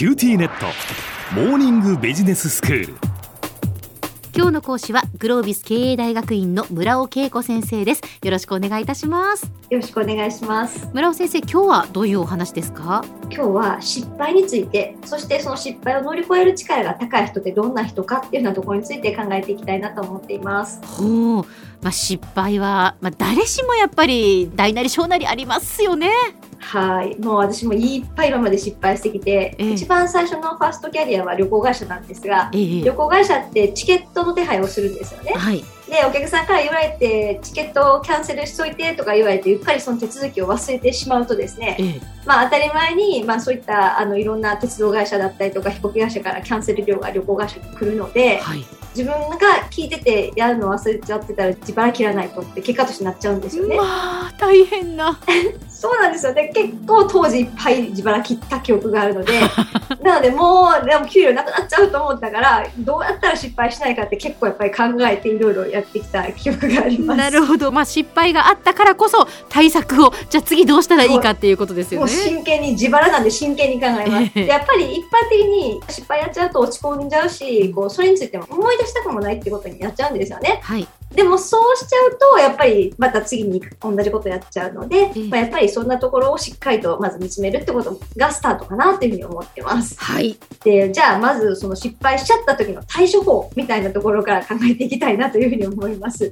QTnet。モーニングビジネススクール。今日の講師はグロービス経営大学院の村尾恵子先生です。よろしくお願いいたします。よろしくお願いします。村尾先生今日はどういうお話ですか？今日は失敗についてそしてその失敗を乗り越える力が高い人ってどんな人かっていうようなところについて考えていきたいなと思っています。ほう。まあ、失敗は、まあ、誰しもやっぱり大なり小なりありますよねはい。もう私もいっぱい今まで失敗してきて、ええ、一番最初のファーストキャリアは旅行会社なんですが、え、旅行会社ってチケットの手配をするんですよね。はい。でお客さんから言われてチケットをキャンセルしといてとか言われてうっかりその手続きを忘れてしまうとですね、ええ、まあ、当たり前に、まあ、そういったあのいろんな鉄道会社だったりとか飛行機会社からキャンセル料が旅行会社に来るので、はい、自分が聞いててやるの忘れちゃってたら自腹切らないとって結果としてなっちゃうんですよね。まあ大変なそうなんですよね結構当時いっぱい自腹切った記憶があるので なのでもうでも給料なくなっちゃうと思ったからどうやったら失敗しないかって結構やっぱり考えていろいろやってきた記憶があります。なるほど、まあ、失敗があったからこそ対策をじゃあ次どうしたらいいかっていうことですよね。真剣に自腹なんで真剣に考えます。やっぱり一般的に失敗やっちゃうと落ち込んじゃうしこうそれについても思い出したくもないってことにやっちゃうんですよね。はいでもそうしちゃうと、やっぱりまた次に同じことやっちゃうので、まあ、やっぱりそんなところをしっかりとまず見つめるってことがスタートかなというふうに思ってます。はい。で、じゃあまずその失敗しちゃった時の対処法みたいなところから考えていきたいなというふうに思います。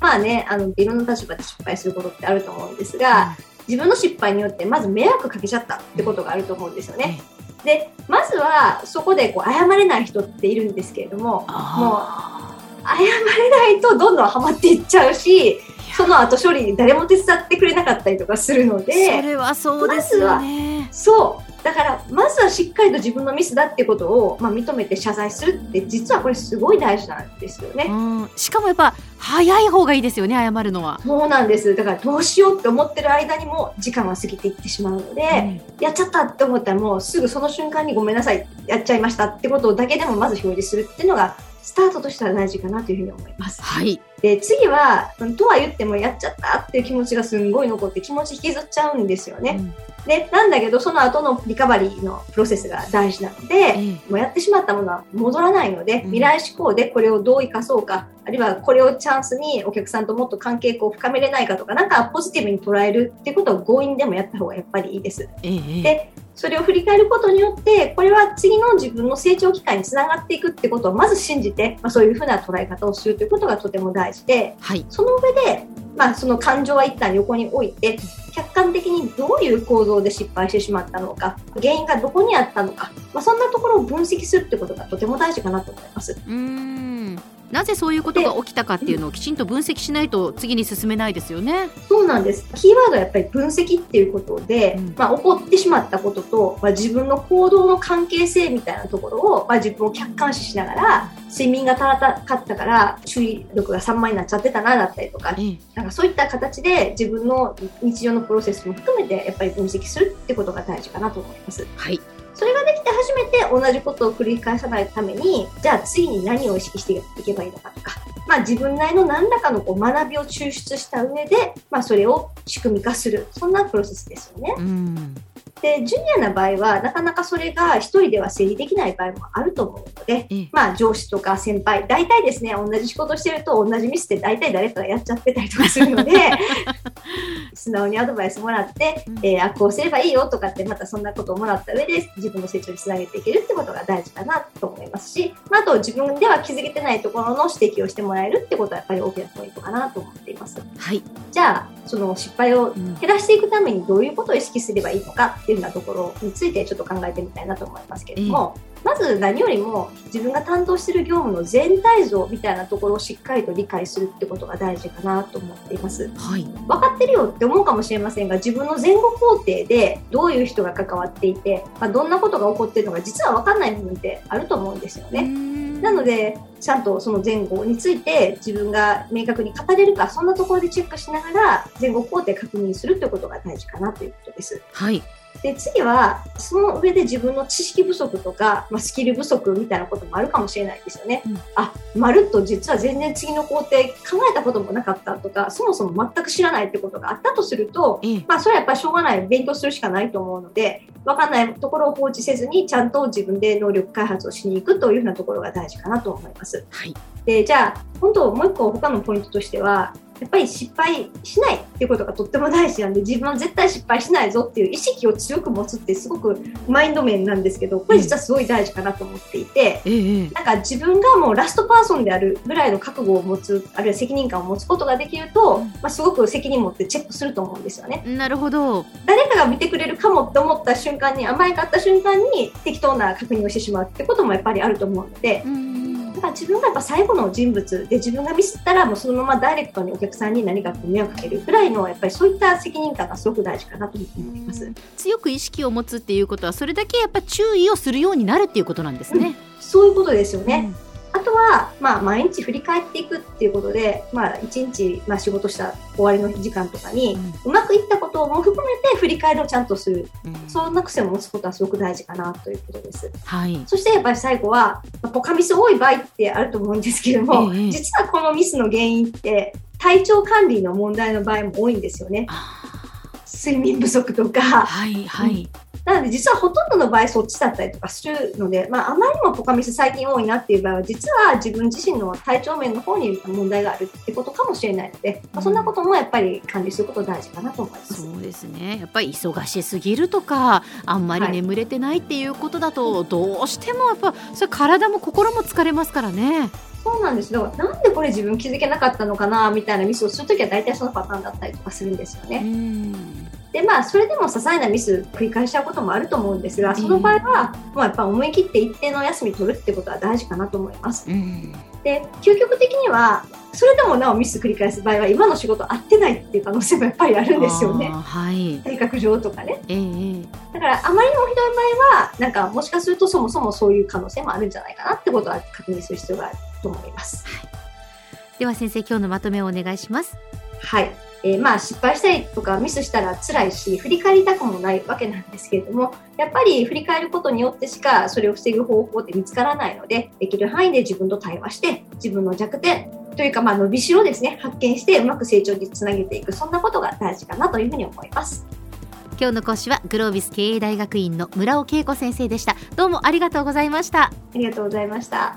まあね、あの、いろんな立場で失敗することってあると思うんですが、自分の失敗によってまず迷惑かけちゃったってことがあると思うんですよね。で、まずはそこでこう謝れない人っているんですけれども、もう謝れないとどんどんハマっていっちゃうしその後処理に誰も手伝ってくれなかったりとかするのでそれはそうですよね、そう。だからまずはしっかりと自分のミスだってことを、まあ、認めて謝罪するって実はこれすごい大事なんですよね。しかもやっぱ早い方がいいですよね謝るのは。そうなんです。だからどうしようって思ってる間にも時間は過ぎていってしまうので、うん、やっちゃったって思ったらもうすぐその瞬間にごめんなさいやっちゃいましたってことだけでもまず表示するっていうのがスタートとしては大事かなというふうに思います。はい。で、次は、とは言ってもやっちゃったっていう気持ちがすんごい残って気持ち引きずっちゃうんですよね。うんで、なんだけど、その後のリカバリーのプロセスが大事なので、うん、もうやってしまったものは戻らないので、未来志向でこれをどう生かそうか、あるいはこれをチャンスにお客さんともっと関係を深めれないかとか、なんかポジティブに捉えるっていうことを強引でもやった方がやっぱりいいです。で、それを振り返ることによって、これは次の自分の成長機会につながっていくってことをまず信じて、まあ、そういうふうな捉え方をするということがとても大事で、はい、その上で、まあ、その感情は一旦横に置いて、客観的にどういう構造で失敗してしまったのか、原因がどこにあったのか、まあ、そんなところを分析するってことがとても大事かなと思います。うんなぜそういうことが起きたかっていうのをきちんと分析しないと次に進めないですよね。そうなんです。キーワードはやっぱり分析っていうことで、うん、まあ、起こってしまったことと、まあ、自分の行動の関係性みたいなところを、まあ、自分を客観視しながら、睡眠が足らなかったから注意力が散漫になっちゃってたなだったりとか、うん、なんかそういった形で自分の日常のプロセスも含めてやっぱり分析するってことが大事かなと思います。はい。それがで初めて同じことを繰り返さないために、じゃあ次に何を意識していけばいいのかとか、まあ自分なりの何らかのこう学びを抽出した上で、まあそれを仕組み化する。そんなプロセスですよね。うんで、ジュニアな場合は、なかなかそれが一人では整理できない場合もあると思うので、うん、まあ上司とか先輩、大体ですね、同じ仕事してると同じミスって大体誰かがやっちゃってたりとかするので、素直にアドバイスもらって、うん、えー、あ、こうすればいいよとかって、またそんなことをもらった上で自分の成長につなげていけるってことが大事かなと思いますし、まあ、あと自分では気づけてないところの指摘をしてもらえるってことはやっぱり大きなポイントかなと思っています。はい。じゃあ、その失敗を減らしていくためにどういうことを意識すればいいのかっていうようなところについてちょっと考えてみたいなと思いますけれども、まず何よりも自分が担当している業務の全体像みたいなところをしっかりと理解するってことが大事かなと思っています。はい、分かってるよって思うかもしれませんが自分の前後工程でどういう人が関わっていて、まあ、どんなことが起こっているのか実は分かんない部分ってあると思うんですよね。なので、ちゃんとその前後について自分が明確に語れるか、そんなところでチェックしながら、前後工程確認するということが大事かなということです。はい。で次はその上で自分の知識不足とか、まあ、スキル不足みたいなこともあるかもしれないですよね。うん、あまるっと実は全然次の工程考えたこともなかったとかそもそも全く知らないってことがあったとすると、まあ、それはやっぱりしょうがない勉強するしかないと思うので分かんないところを放置せずにちゃんと自分で能力開発をしに行くというふうなところが大事かなと思います。はい、でじゃあ本当もう一個他のポイントとしてはやっぱり失敗しないっていうことがとっても大事なんで自分は絶対失敗しないぞっていう意識を強く持つってすごくマインド面なんですけどこれ実はすごい大事かなと思っていて、うん、なんか自分がもうラストパーソンであるぐらいの覚悟を持つあるいは責任感を持つことができると、まあ、すごく責任持ってチェックすると思うんですよね。なるほど。誰かが見てくれるかもって思った瞬間に甘えかった瞬間に適当な確認をしてしまうってこともやっぱりあると思うので。うんだから自分がやっぱ最後の人物で自分がミスったらもうそのままダイレクトにお客さんに何か迷惑かけるぐらいのやっぱりそういった責任感がすごく大事かなと思います。強く意識を持つっていうことはそれだけやっぱ注意をするようになるっていうことなんですね。うん、そういうことですよね。うんあとは、まあ、毎日振り返っていくっていうことで、まあ、一日、まあ、仕事した終わりの時間とかに、うん、うまくいったことも含めて振り返りをちゃんとする、うん、そんな癖を持つことはすごく大事かなということです。はい、そしてやっぱり最後は、ポカミス多い場合ってあると思うんですけども、え実はこのミスの原因って体調管理の問題の場合も多いんですよね。睡眠不足とか、はいはい、なので実はほとんどの場合そっちだったりとかするので、まあ、あまりにもポカミス最近多いなっていう場合は実は自分自身の体調面の方に問題があるってことかもしれないので、まあ、そんなこともやっぱり管理すること大事かなと思います。そうですねやっぱり忙しすぎるとかあんまり眠れてないっていうことだと、どうしてもやっぱそれ体も心も疲れますからね。そうなんですだからなんでこれ自分気づけなかったのかなみたいなミスをするときは大体そのパターンだったりとかするんですよね。でまあ、それでも些細なミス繰り返しちゃうこともあると思うんですがその場合は、まあ、やっぱ思い切って一定の休み取るってことは大事かなと思います。うん、で究極的にはそれでもなおミス繰り返す場合は今の仕事合ってないっていう可能性もやっぱりあるんですよね。はい、性格上とかね、えー、だからあまりにもひどい場合はなんかもしかするとそもそもそういう可能性もあるんじゃないかなってことは確認する必要があると思います。はい、では先生今日のまとめをお願いします。はいえー、まあ失敗したりとかミスしたら辛いし振り返りたくもないわけなんですけれどもやっぱり振り返ることによってしかそれを防ぐ方法って見つからないのでできる範囲で自分と対話して自分の弱点というかまあ伸びしろですね発見してうまく成長につなげていく。そんなことが大事かなというふうに思います。今日の講師はグロービス経営大学院の村尾恵子先生でした。どうもありがとうございました。ありがとうございました